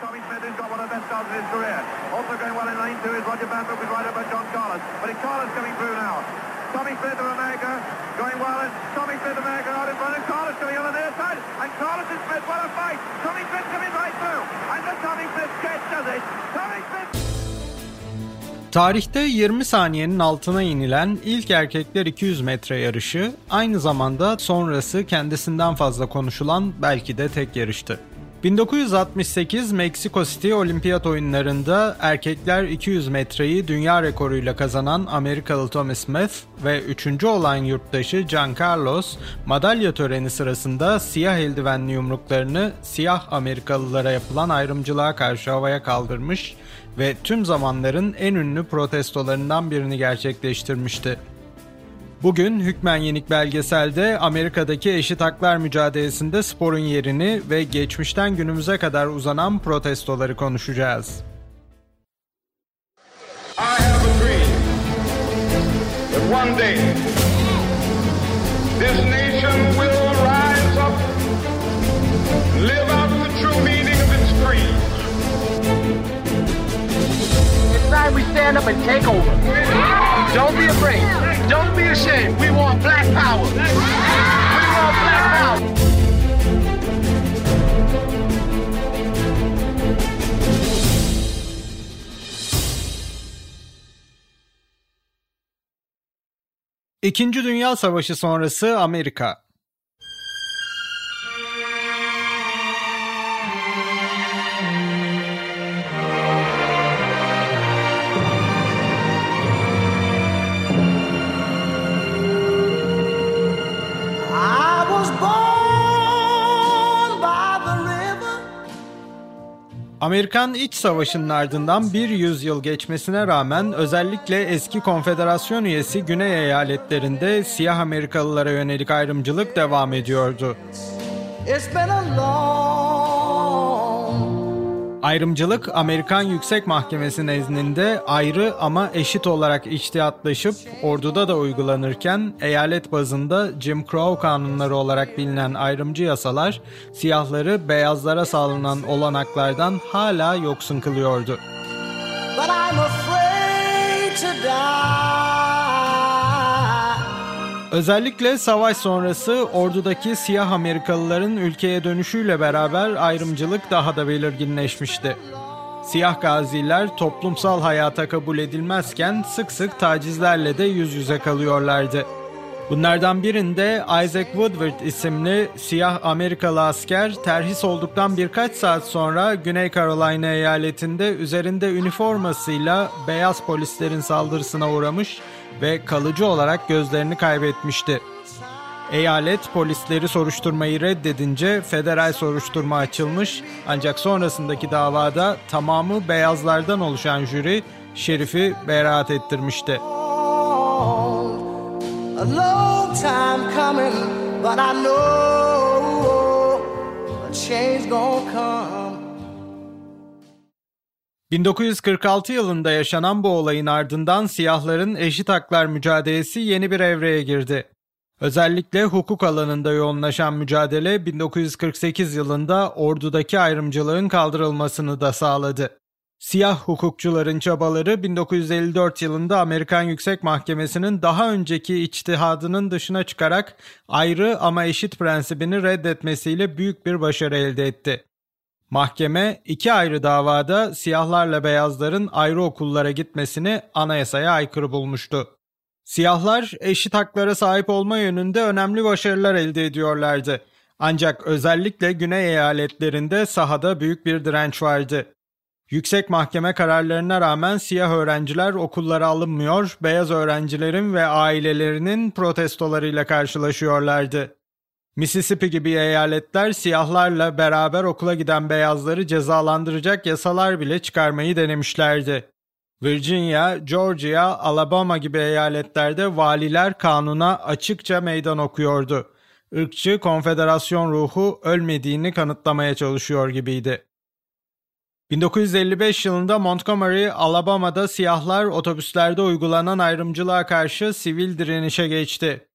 Tommy Smith, who's got one of the best starts in his career. Also going well in lane two is Roger Banfield, who's right up by John Carlos. But it's Carlos coming through now. Tommy Smith of America going well, and Tommy Smith of America out in front, and Carlos coming on the near side. And Carlos and Smith, what a fight! Tommy Smith coming right through, and the Tommy Smith catch does it. Tommy Smith. Tarihte 20 saniyenin altına inilen ilk erkekler 200 metre yarışı aynı zamanda sonrası kendisinden fazla konuşulan belki de tek yarıştı. 1968 Meksiko City Olimpiyat oyunlarında erkekler 200 metreyi dünya rekoruyla kazanan Amerikalı Tommy Smith ve üçüncü olan yurttaşı John Carlos madalya töreni sırasında siyah eldivenli yumruklarını siyah Amerikalılara yapılan ayrımcılığa karşı havaya kaldırmış ve tüm zamanların en ünlü protestolarından birini gerçekleştirmişti. Bugün Hükmen Yenik belgeselde Amerika'daki eşit haklar mücadelesinde sporun yerini ve geçmişten günümüze kadar uzanan protestoları konuşacağız. One day this nation time we stand up and take over. Don't be afraid. Don't be ashamed. We want black power. We want black power. İkinci Dünya Savaşı sonrası Amerika Amerikan İç Savaşı'nın ardından bir yüzyıl geçmesine rağmen özellikle eski konfederasyon üyesi Güney eyaletlerinde siyah Amerikalılara yönelik ayrımcılık devam ediyordu. It's been a long Ayrımcılık Amerikan Yüksek Mahkemesi nezdinde ayrı ama eşit olarak içtihatlaşıp orduda da uygulanırken eyalet bazında Jim Crow kanunları olarak bilinen ayrımcı yasalar siyahları beyazlara sağlanan olanaklardan hala yoksun kılıyordu. but I'm afraid to die. Özellikle savaş sonrası ordudaki siyah Amerikalıların ülkeye dönüşüyle beraber ayrımcılık daha da belirginleşmişti. Siyah gaziler toplumsal hayata kabul edilmezken sık sık tacizlerle de yüz yüze kalıyorlardı. Bunlardan birinde Isaac Woodward isimli siyah Amerikalı asker terhis olduktan birkaç saat sonra Güney Carolina eyaletinde üzerinde üniformasıyla beyaz polislerin saldırısına uğramış ve kalıcı olarak gözlerini kaybetmişti. Eyalet polisleri soruşturmayı reddedince federal soruşturma açılmış ancak sonrasındaki davada tamamı beyazlardan oluşan jüri Şerif'i beraat ettirmişti. Coming, but I know change gonna come. 1946 yılında yaşanan bu olayın ardından siyahların eşit haklar mücadelesi yeni bir evreye girdi. Özellikle hukuk alanında yoğunlaşan mücadele 1948 yılında ordudaki ayrımcılığın kaldırılmasını da sağladı. Siyah hukukçuların çabaları 1954 yılında Amerikan Yüksek Mahkemesi'nin daha önceki içtihadının dışına çıkarak ayrı ama eşit prensibini reddetmesiyle büyük bir başarı elde etti. Mahkeme iki ayrı davada siyahlarla beyazların ayrı okullara gitmesini anayasaya aykırı bulmuştu. Siyahlar eşit haklara sahip olma yönünde önemli başarılar elde ediyorlardı. Ancak özellikle güney eyaletlerinde sahada büyük bir direnç vardı. Yüksek mahkeme kararlarına rağmen siyah öğrenciler okullara alınmıyor, beyaz öğrencilerin ve ailelerinin protestolarıyla karşılaşıyorlardı. Mississippi gibi eyaletler siyahlarla beraber okula giden beyazları cezalandıracak yasalar bile çıkarmayı denemişlerdi. Virginia, Georgia, Alabama gibi eyaletlerde valiler kanuna açıkça meydan okuyordu. Irkçı konfederasyon ruhu ölmediğini kanıtlamaya çalışıyor gibiydi. 1955 yılında Montgomery, Alabama'da siyahlar otobüslerde uygulanan ayrımcılığa karşı sivil direnişe geçti.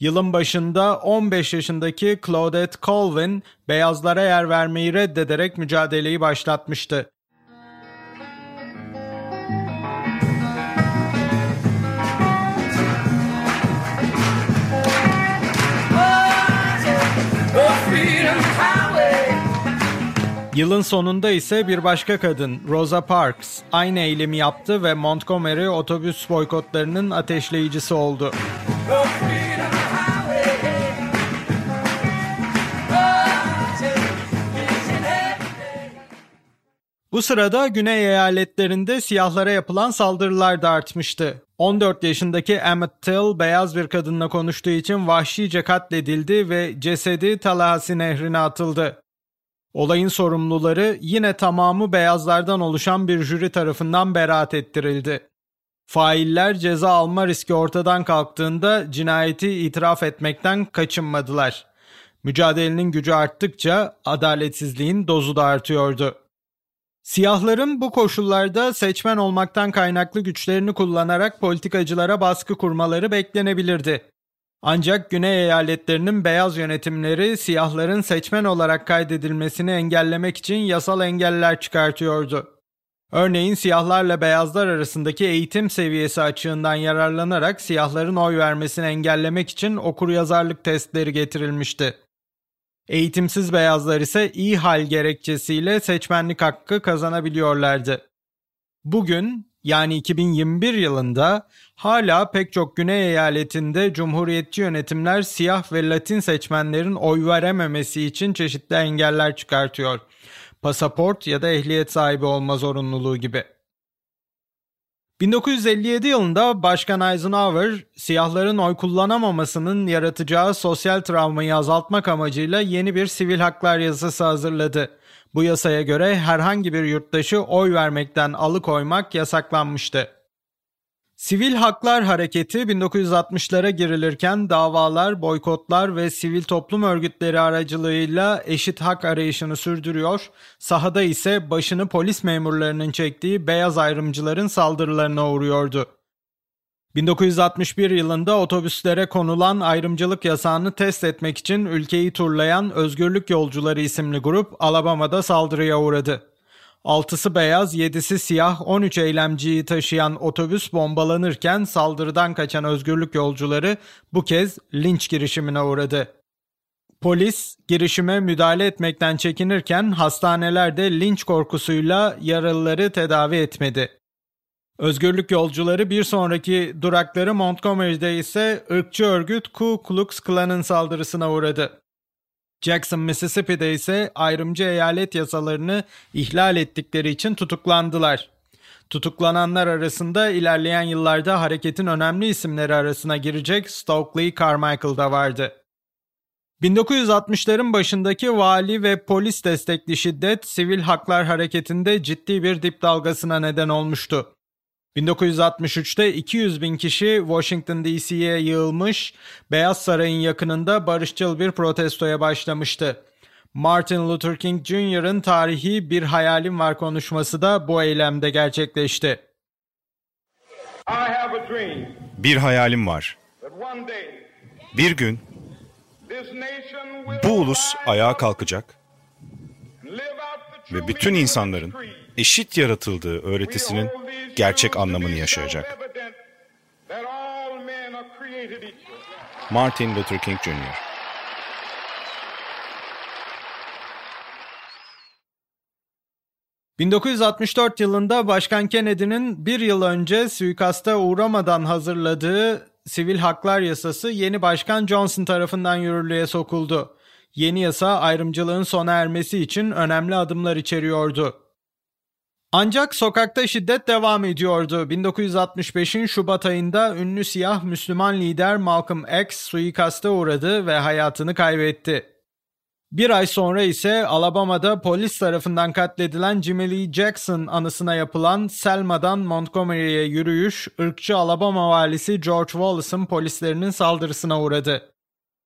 Yılın başında 15 yaşındaki Claudette Colvin beyazlara yer vermeyi reddederek mücadeleyi başlatmıştı. Yılın sonunda ise bir başka kadın Rosa Parks aynı eylemi yaptı ve Montgomery otobüs boykotlarının ateşleyicisi oldu. Bu sırada güney eyaletlerinde siyahlara yapılan saldırılar da artmıştı. 14 yaşındaki Emmett Till beyaz bir kadınla konuştuğu için vahşice katledildi ve cesedi Tallahassee nehrine atıldı. Olayın sorumluları yine tamamı beyazlardan oluşan bir jüri tarafından beraat ettirildi. Failler ceza alma riski ortadan kalktığında cinayeti itiraf etmekten kaçınmadılar. Mücadelenin gücü arttıkça adaletsizliğin dozu da artıyordu. Siyahların bu koşullarda seçmen olmaktan kaynaklı güçlerini kullanarak politikacılara baskı kurmaları beklenebilirdi. Ancak Güney eyaletlerinin beyaz yönetimleri siyahların seçmen olarak kaydedilmesini engellemek için yasal engeller çıkartıyordu. Örneğin siyahlarla beyazlar arasındaki eğitim seviyesi açığından yararlanarak siyahların oy vermesini engellemek için okuryazarlık testleri getirilmişti. Eğitimsiz beyazlar ise iyi hal gerekçesiyle seçmenlik hakkı kazanabiliyorlardı. Bugün yani 2021 yılında hala pek çok güney eyaletinde cumhuriyetçi yönetimler siyah ve Latin seçmenlerin oy verememesi için çeşitli engeller çıkartıyor. Pasaport ya da ehliyet sahibi olma zorunluluğu gibi. 1957 yılında Başkan Eisenhower, siyahların oy kullanamamasının yaratacağı sosyal travmayı azaltmak amacıyla yeni bir sivil haklar yasası hazırladı. Bu yasaya göre herhangi bir yurttaşı oy vermekten alıkoymak yasaklanmıştı. Sivil Haklar Hareketi 1960'lara girilirken davalar, boykotlar ve sivil toplum örgütleri aracılığıyla eşit hak arayışını sürdürüyor, sahada ise başını polis memurlarının çektiği beyaz ayrımcıların saldırılarına uğruyordu. 1961 yılında otobüslere konulan ayrımcılık yasağını test etmek için ülkeyi turlayan Özgürlük Yolcuları isimli grup Alabama'da saldırıya uğradı. 6'sı beyaz, 7'si siyah 13 eylemciyi taşıyan otobüs bombalanırken saldırıdan kaçan özgürlük yolcuları bu kez linç girişimine uğradı. Polis girişime müdahale etmekten çekinirken hastanelerde linç korkusuyla yaralıları tedavi etmedi. Özgürlük yolcuları bir sonraki durakları Montgomery'de ise ırkçı örgüt Ku Klux Klan'ın saldırısına uğradı. Jackson, Mississippi'de ise ayrımcı eyalet yasalarını ihlal ettikleri için tutuklandılar. Tutuklananlar arasında ilerleyen yıllarda hareketin önemli isimleri arasına girecek Stokely Carmichael da vardı. 1960'ların başındaki vali ve polis destekli şiddet sivil haklar hareketinde ciddi bir dip dalgasına neden olmuştu. 1963'te 200 bin kişi Washington DC'ye yığılmış, Beyaz Saray'ın yakınında barışçıl bir protestoya başlamıştı. Martin Luther King Jr.'ın tarihi Bir Hayalim Var konuşması da bu eylemde gerçekleşti. Bir hayalim var. Bir gün bu ulus ayağa kalkacak ve bütün insanların eşit yaratıldığı öğretisinin gerçek anlamını yaşayacak. Martin Luther King Jr. ...1964 yılında Başkan Kennedy'nin bir yıl önce suikasta uğramadan hazırladığı sivil haklar yasası yeni başkan Johnson tarafından yürürlüğe sokuldu. Yeni yasa ayrımcılığın sona ermesi için önemli adımlar içeriyordu. Ancak sokakta şiddet devam ediyordu. 1965'in Şubat ayında ünlü siyah Müslüman lider Malcolm X suikasta uğradı ve hayatını kaybetti. Bir ay sonra ise Alabama'da polis tarafından katledilen Jimmy Lee Jackson anısına yapılan Selma'dan Montgomery'ye yürüyüş, ırkçı Alabama valisi George Wallace'ın polislerinin saldırısına uğradı.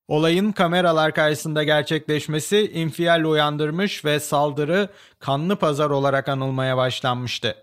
Olayın kameralar karşısında gerçekleşmesi infial uyandırmış ve saldırı kanlı pazar olarak anılmaya başlanmıştı.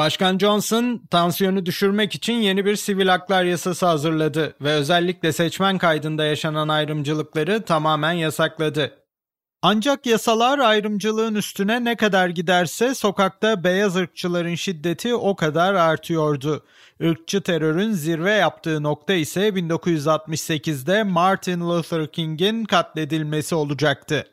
Başkan Johnson tansiyonu düşürmek için yeni bir sivil haklar yasası hazırladı ve özellikle seçmen kaydında yaşanan ayrımcılıkları tamamen yasakladı. Ancak yasalar ayrımcılığın üstüne ne kadar giderse sokakta beyaz ırkçıların şiddeti o kadar artıyordu. Irkçı terörün zirve yaptığı nokta ise 1968'de Martin Luther King'in katledilmesi olacaktı.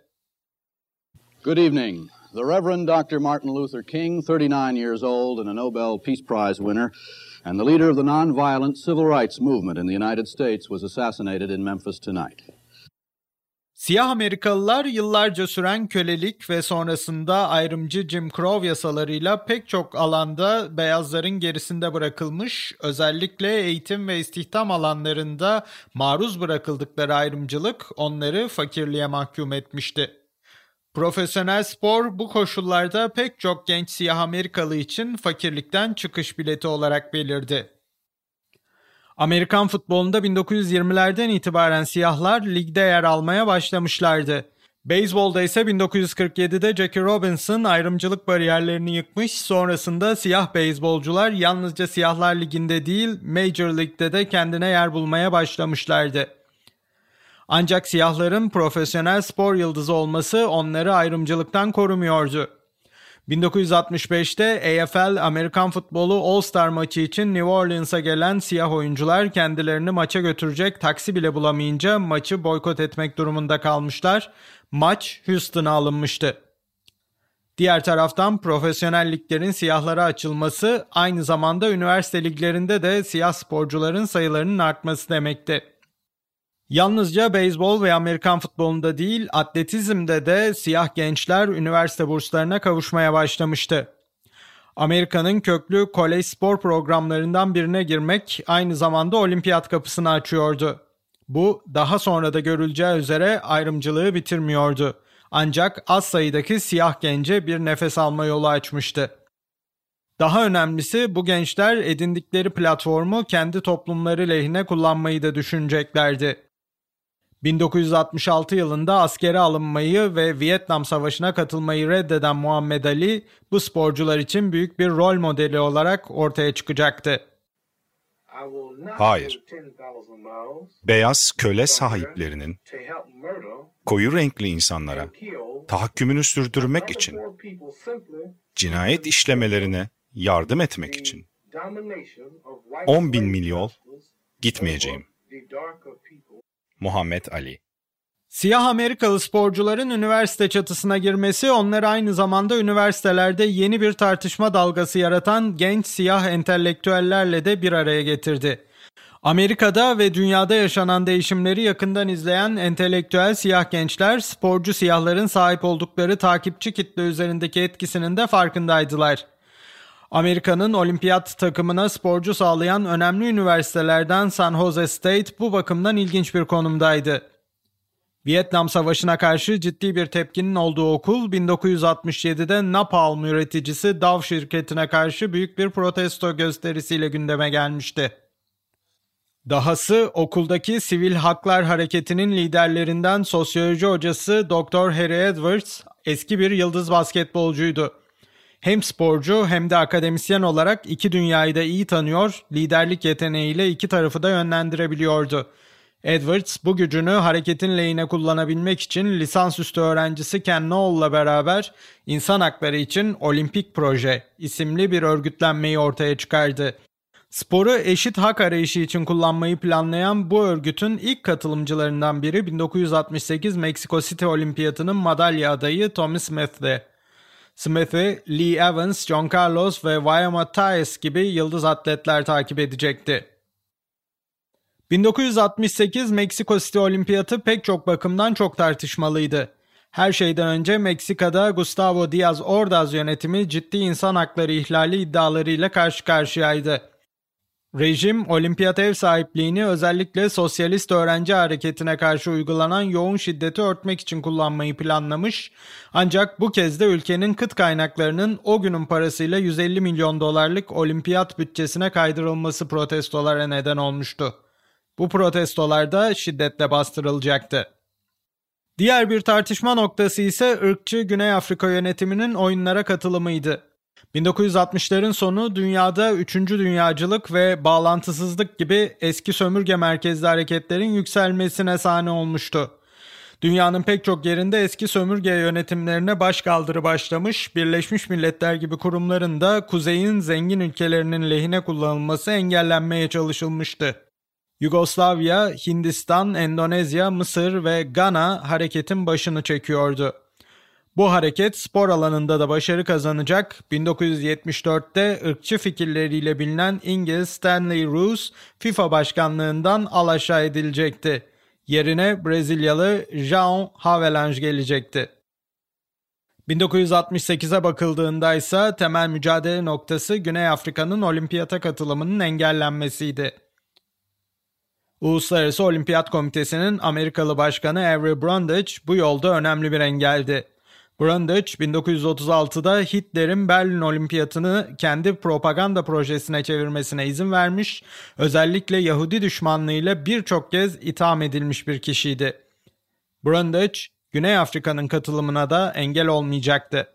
Good evening. The Reverend Dr. Martin Luther King, 39 years old and a Nobel Peace Prize winner, and the leader of the nonviolent civil rights movement in the United States, was assassinated in Memphis tonight. Siyah Amerikalılar yıllarca süren kölelik ve sonrasında ayrımcı Jim Crow yasalarıyla pek çok alanda beyazların gerisinde bırakılmış, özellikle eğitim ve istihdam alanlarında maruz bırakıldıkları ayrımcılık onları fakirliğe mahkum etmişti. Profesyonel spor bu koşullarda pek çok genç siyah Amerikalı için fakirlikten çıkış bileti olarak belirdi. Amerikan futbolunda 1920'lerden itibaren siyahlar ligde yer almaya başlamışlardı. Beyzbolda ise 1947'de Jackie Robinson ayrımcılık bariyerlerini yıkmış, sonrasında siyah beyzbolcular yalnızca siyahlar liginde değil Major League'de de kendine yer bulmaya başlamışlardı. Ancak siyahların profesyonel spor yıldızı olması onları ayrımcılıktan korumuyordu. 1965'te AFL Amerikan futbolu All-Star maçı için New Orleans'a gelen siyah oyuncular kendilerini maça götürecek taksi bile bulamayınca maçı boykot etmek durumunda kalmışlar. Maç Houston'a alınmıştı. Diğer taraftan profesyonel liglerin siyahlara açılması aynı zamanda üniversite liglerinde de siyah sporcuların sayılarının artması demekti. Yalnızca beyzbol ve Amerikan futbolunda değil, atletizmde de siyah gençler üniversite burslarına kavuşmaya başlamıştı. Amerika'nın köklü kolej spor programlarından birine girmek aynı zamanda olimpiyat kapısını açıyordu. Bu daha sonra da görüleceği üzere ayrımcılığı bitirmiyordu. Ancak az sayıdaki siyah gence bir nefes alma yolu açmıştı. Daha önemlisi bu gençler edindikleri platformu kendi toplumları lehine kullanmayı da düşüneceklerdi. 1966 yılında askere alınmayı ve Vietnam Savaşı'na katılmayı reddeden Muhammed Ali bu sporcular için büyük bir rol modeli olarak ortaya çıkacaktı. Hayır. Beyaz köle sahiplerinin koyu renkli insanlara tahakkümünü sürdürmek için, cinayet işlemelerine yardım etmek için 10 bin mil yol gitmeyeceğim. Muhammed Ali Siyah Amerikalı sporcuların üniversite çatısına girmesi onları aynı zamanda üniversitelerde yeni bir tartışma dalgası yaratan genç siyah entelektüellerle de bir araya getirdi. Amerika'da ve dünyada yaşanan değişimleri yakından izleyen entelektüel siyah gençler sporcu siyahların sahip oldukları takipçi kitle üzerindeki etkisinin de farkındaydılar. Amerika'nın olimpiyat takımına sporcu sağlayan önemli üniversitelerden San Jose State bu bakımdan ilginç bir konumdaydı. Vietnam Savaşı'na karşı ciddi bir tepkinin olduğu okul 1967'de napalm üreticisi Dow şirketine karşı büyük bir protesto gösterisiyle gündeme gelmişti. Dahası okuldaki sivil haklar hareketinin liderlerinden sosyoloji hocası Dr. Harry Edwards eski bir yıldız basketbolcuydu. Hem sporcu hem de akademisyen olarak iki dünyayı da iyi tanıyor, liderlik yeteneğiyle iki tarafı da yönlendirebiliyordu. Edwards bu gücünü hareketin lehine kullanabilmek için lisansüstü öğrencisi Ken Noel'la beraber İnsan Hakları için Olimpik Proje isimli bir örgütlenmeyi ortaya çıkardı. Sporu eşit hak arayışı için kullanmayı planlayan bu örgütün ilk katılımcılarından biri 1968 Meksiko City Olimpiyatının madalya adayı Tommy Smith'ti. Smith'i Lee Evans, John Carlos ve Wyoming Tyes gibi yıldız atletler takip edecekti. 1968 Meksiko City Olimpiyatı pek çok bakımdan çok tartışmalıydı. Her şeyden önce Meksika'da Gustavo Diaz Ordaz yönetimi ciddi insan hakları ihlali iddialarıyla karşı karşıyaydı. Rejim, olimpiyat ev sahipliğini özellikle sosyalist öğrenci hareketine karşı uygulanan yoğun şiddeti örtmek için kullanmayı planlamış. Ancak bu kez de ülkenin kıt kaynaklarının o günün parasıyla 150 milyon dolarlık olimpiyat bütçesine kaydırılması protestolara neden olmuştu. Bu protestolar da şiddetle bastırılacaktı. Diğer bir tartışma noktası ise ırkçı Güney Afrika yönetiminin oyunlara katılımıydı. 1960'ların sonu dünyada 3. dünyacılık ve bağlantısızlık gibi eski sömürge merkezli hareketlerin yükselmesine sahne olmuştu. Dünyanın pek çok yerinde eski sömürge yönetimlerine başkaldırı başlamış, Birleşmiş Milletler gibi kurumların da kuzeyin zengin ülkelerinin lehine kullanılması engellenmeye çalışılmıştı. Yugoslavya, Hindistan, Endonezya, Mısır ve Gana hareketin başını çekiyordu. Bu hareket spor alanında da başarı kazanacak. 1974'te ırkçı fikirleriyle bilinen İngiliz Stanley Roos FIFA başkanlığından alaşağı edilecekti. Yerine Brezilyalı João Havelange gelecekti. 1968'e bakıldığında ise temel mücadele noktası Güney Afrika'nın olimpiyata katılımının engellenmesiydi. Uluslararası Olimpiyat Komitesi'nin Amerikalı Başkanı Avery Brundage bu yolda önemli bir engeldi. Brundage 1936'da Hitler'in Berlin Olimpiyatını kendi propaganda projesine çevirmesine izin vermiş, özellikle Yahudi düşmanlığıyla birçok kez itham edilmiş bir kişiydi. Brundage, Güney Afrika'nın katılımına da engel olmayacaktı.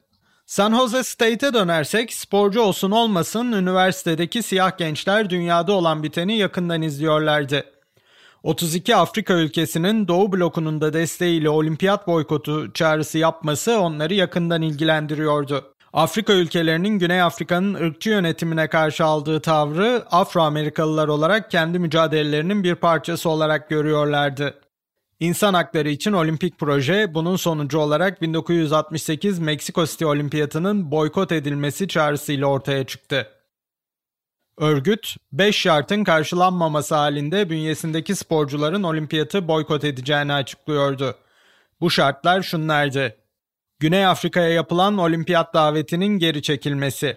San Jose State'e dönersek sporcu olsun olmasın üniversitedeki siyah gençler dünyada olan biteni yakından izliyorlardı. 32 Afrika ülkesinin Doğu blokunun da desteğiyle olimpiyat boykotu çağrısı yapması onları yakından ilgilendiriyordu. Afrika ülkelerinin Güney Afrika'nın ırkçı yönetimine karşı aldığı tavrı Afro-Amerikalılar olarak kendi mücadelelerinin bir parçası olarak görüyorlardı. İnsan hakları için olimpik proje bunun sonucu olarak 1968 Meksiko City Olimpiyatı'nın boykot edilmesi çağrısıyla ortaya çıktı. Örgüt, 5 şartın karşılanmaması halinde bünyesindeki sporcuların olimpiyatı boykot edeceğini açıklıyordu. Bu şartlar şunlardı. Güney Afrika'ya yapılan olimpiyat davetinin geri çekilmesi.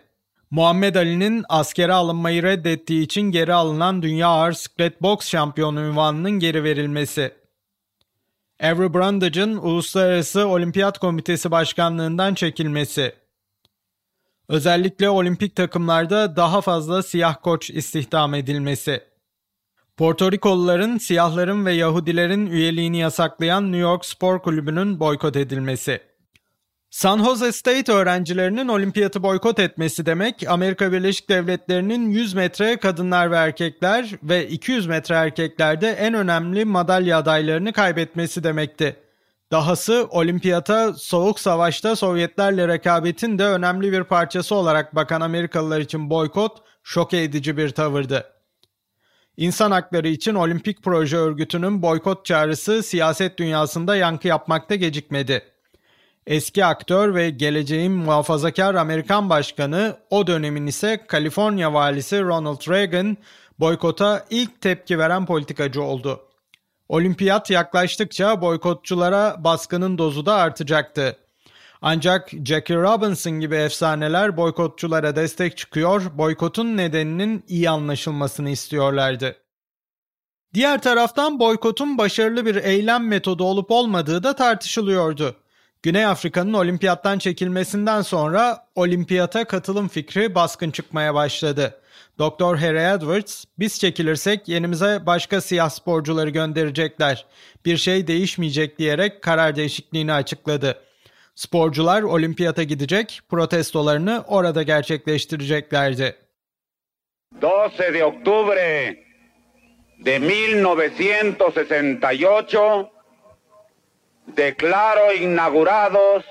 Muhammed Ali'nin askere alınmayı reddettiği için geri alınan Dünya Ağır Siklet Boks Şampiyonu ünvanının geri verilmesi. Avery Brundage'ın Uluslararası Olimpiyat Komitesi Başkanlığından çekilmesi. Özellikle olimpik takımlarda daha fazla siyah koç istihdam edilmesi. Porto Rikoluların, siyahların ve Yahudilerin üyeliğini yasaklayan New York Spor Kulübü'nün boykot edilmesi. San Jose State öğrencilerinin olimpiyatı boykot etmesi demek, Amerika Birleşik Devletleri'nin 100 metre kadınlar ve erkekler ve 200 metre erkeklerde en önemli madalya adaylarını kaybetmesi demekti. Dahası olimpiyata Soğuk Savaş'ta Sovyetlerle rekabetin de önemli bir parçası olarak bakan Amerikalılar için boykot şok edici bir tavırdı. İnsan hakları için Olimpik Proje Örgütü'nün boykot çağrısı siyaset dünyasında yankı yapmakta gecikmedi. Eski aktör ve geleceğin muhafazakar Amerikan başkanı, o dönemin ise Kaliforniya valisi Ronald Reagan, boykota ilk tepki veren politikacı oldu. Olimpiyat yaklaştıkça boykotçulara baskının dozu da artacaktı. Ancak Jackie Robinson gibi efsaneler boykotçulara destek çıkıyor, boykotun nedeninin iyi anlaşılmasını istiyorlardı. Diğer taraftan boykotun başarılı bir eylem metodu olup olmadığı da tartışılıyordu. Güney Afrika'nın olimpiyattan çekilmesinden sonra olimpiyata katılım fikri baskın çıkmaya başladı. Doktor Harry Edwards, biz çekilirsek yenimize başka siyah sporcuları gönderecekler. Bir şey değişmeyecek diyerek karar değişikliğini açıkladı. Sporcular olimpiyata gidecek, protestolarını orada gerçekleştireceklerdi. 12 de octubre de 1968 declaro inaugurados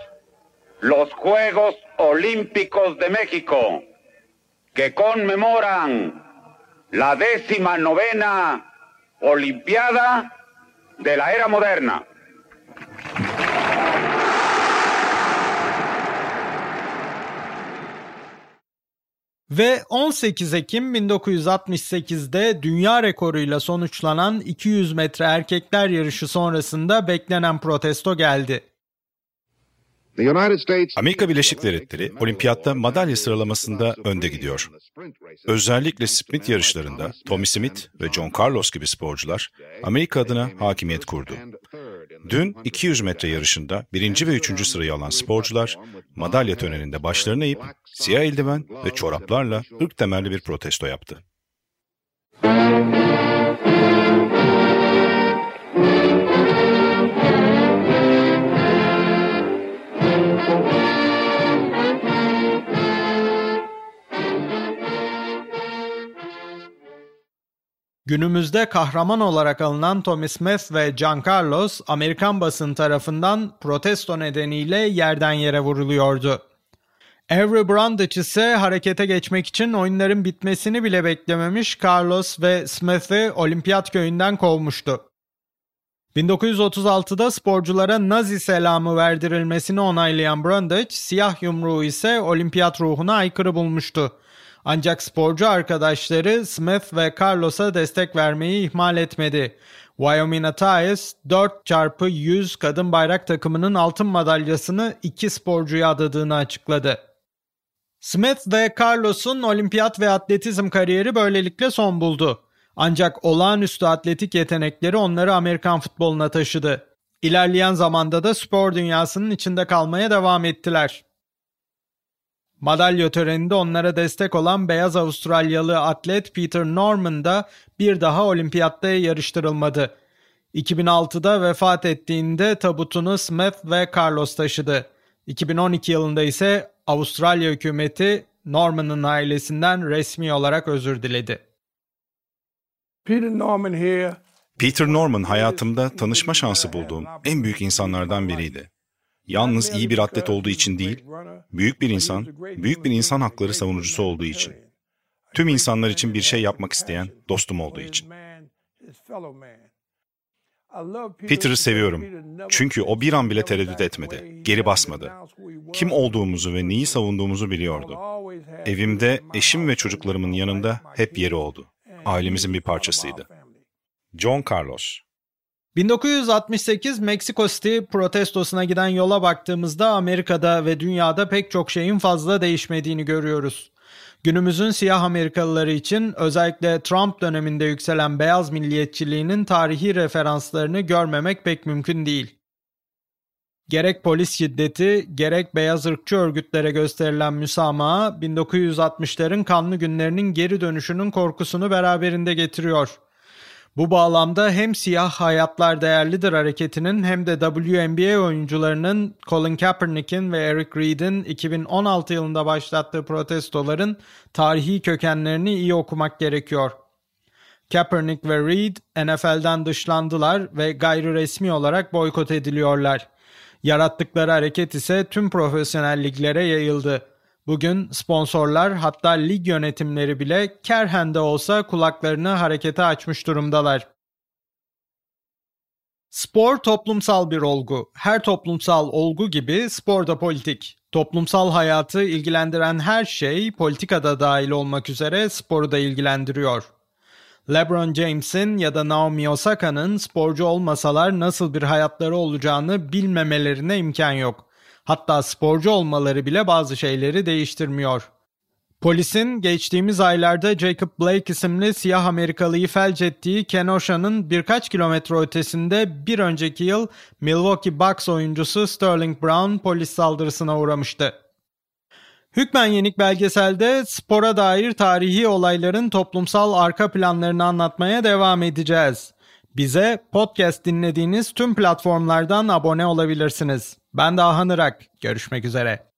los Juegos Olímpicos de México. que conmemoran la décima novena Olimpiada de la era moderna. Ve 18 Ekim 1968'de dünya rekoruyla sonuçlanan 200 metre erkekler yarışı sonrasında beklenen protesto geldi. Amerika Birleşik Devletleri olimpiyatta madalya sıralamasında önde gidiyor. Özellikle sprint yarışlarında Tommy Smith ve John Carlos gibi sporcular Amerika adına hakimiyet kurdu. Dün 200 metre yarışında birinci ve üçüncü sırayı alan sporcular madalya töreninde başlarını eğip siyah eldiven ve çoraplarla ırk temelli bir protesto yaptı. Günümüzde kahraman olarak alınan Tommy Smith ve John Carlos Amerikan basın tarafından protesto nedeniyle yerden yere vuruluyordu. Avery Brundage ise harekete geçmek için oyunların bitmesini bile beklememiş Carlos ve Smith'i olimpiyat köyünden kovmuştu. 1936'da sporculara Nazi selamı verdirilmesini onaylayan Brundage, siyah yumruğu ise olimpiyat ruhuna aykırı bulmuştu. Ancak sporcu arkadaşları Smith ve Carlos'a destek vermeyi ihmal etmedi. Wyoming Atayes 4 çarpı 100 kadın bayrak takımının altın madalyasını iki sporcuya adadığını açıkladı. Smith ve Carlos'un olimpiyat ve atletizm kariyeri böylelikle son buldu. Ancak olağanüstü atletik yetenekleri onları Amerikan futboluna taşıdı. İlerleyen zamanda da spor dünyasının içinde kalmaya devam ettiler. Madalya töreninde onlara destek olan beyaz Avustralyalı atlet Peter Norman da bir daha olimpiyatta yarıştırılmadı. 2006'da vefat ettiğinde tabutunu Smith ve Carlos taşıdı. 2012 yılında ise Avustralya hükümeti Norman'ın ailesinden resmi olarak özür diledi. Peter Norman here Peter Norman hayatımda tanışma şansı bulduğum en büyük insanlardan biriydi. Yalnız iyi bir atlet olduğu için değil, büyük bir insan, büyük bir insan hakları savunucusu olduğu için. Tüm insanlar için bir şey yapmak isteyen dostum olduğu için. Peter'ı seviyorum. Çünkü o bir an bile tereddüt etmedi, geri basmadı. Kim olduğumuzu ve neyi savunduğumuzu biliyordu. Evimde eşim ve çocuklarımın yanında hep yeri oldu. Ailemizin bir parçasıydı. John Carlos 1968 Meksiko City protestosuna giden yola baktığımızda Amerika'da ve dünyada pek çok şeyin fazla değişmediğini görüyoruz. Günümüzün siyah Amerikalıları için özellikle Trump döneminde yükselen beyaz milliyetçiliğinin tarihi referanslarını görmemek pek mümkün değil. Gerek polis şiddeti, gerek beyaz ırkçı örgütlere gösterilen müsamaha 1960'ların kanlı günlerinin geri dönüşünün korkusunu beraberinde getiriyor. Bu bağlamda hem siyah hayatlar değerlidir hareketinin hem de WNBA oyuncularının Colin Kaepernick'in ve Eric Reid'in 2016 yılında başlattığı protestoların tarihi kökenlerini iyi okumak gerekiyor. Kaepernick ve Reid NFL'den dışlandılar ve gayri resmi olarak boykot ediliyorlar. Yarattıkları hareket ise tüm profesyonel liglere yayıldı. Bugün sponsorlar hatta lig yönetimleri bile kerhen de olsa kulaklarını harekete açmış durumdalar. Spor toplumsal bir olgu. Her toplumsal olgu gibi spor da politik. Toplumsal hayatı ilgilendiren her şey politikada dahil olmak üzere sporu da ilgilendiriyor. LeBron James'in ya da Naomi Osaka'nın sporcu olmasalar nasıl bir hayatları olacağını bilmemelerine imkan yok. Hatta sporcu olmaları bile bazı şeyleri değiştirmiyor. Polisin geçtiğimiz aylarda Jacob Blake isimli siyah Amerikalıyı felç ettiği Kenosha'nın birkaç kilometre ötesinde bir önceki yıl Milwaukee Bucks oyuncusu Sterling Brown polis saldırısına uğramıştı. Hükmen Yenik belgeselde spora dair tarihi olayların toplumsal arka planlarını anlatmaya devam edeceğiz. Bize podcast dinlediğiniz tüm platformlardan abone olabilirsiniz. Ben de Ahan Irak. Görüşmek üzere.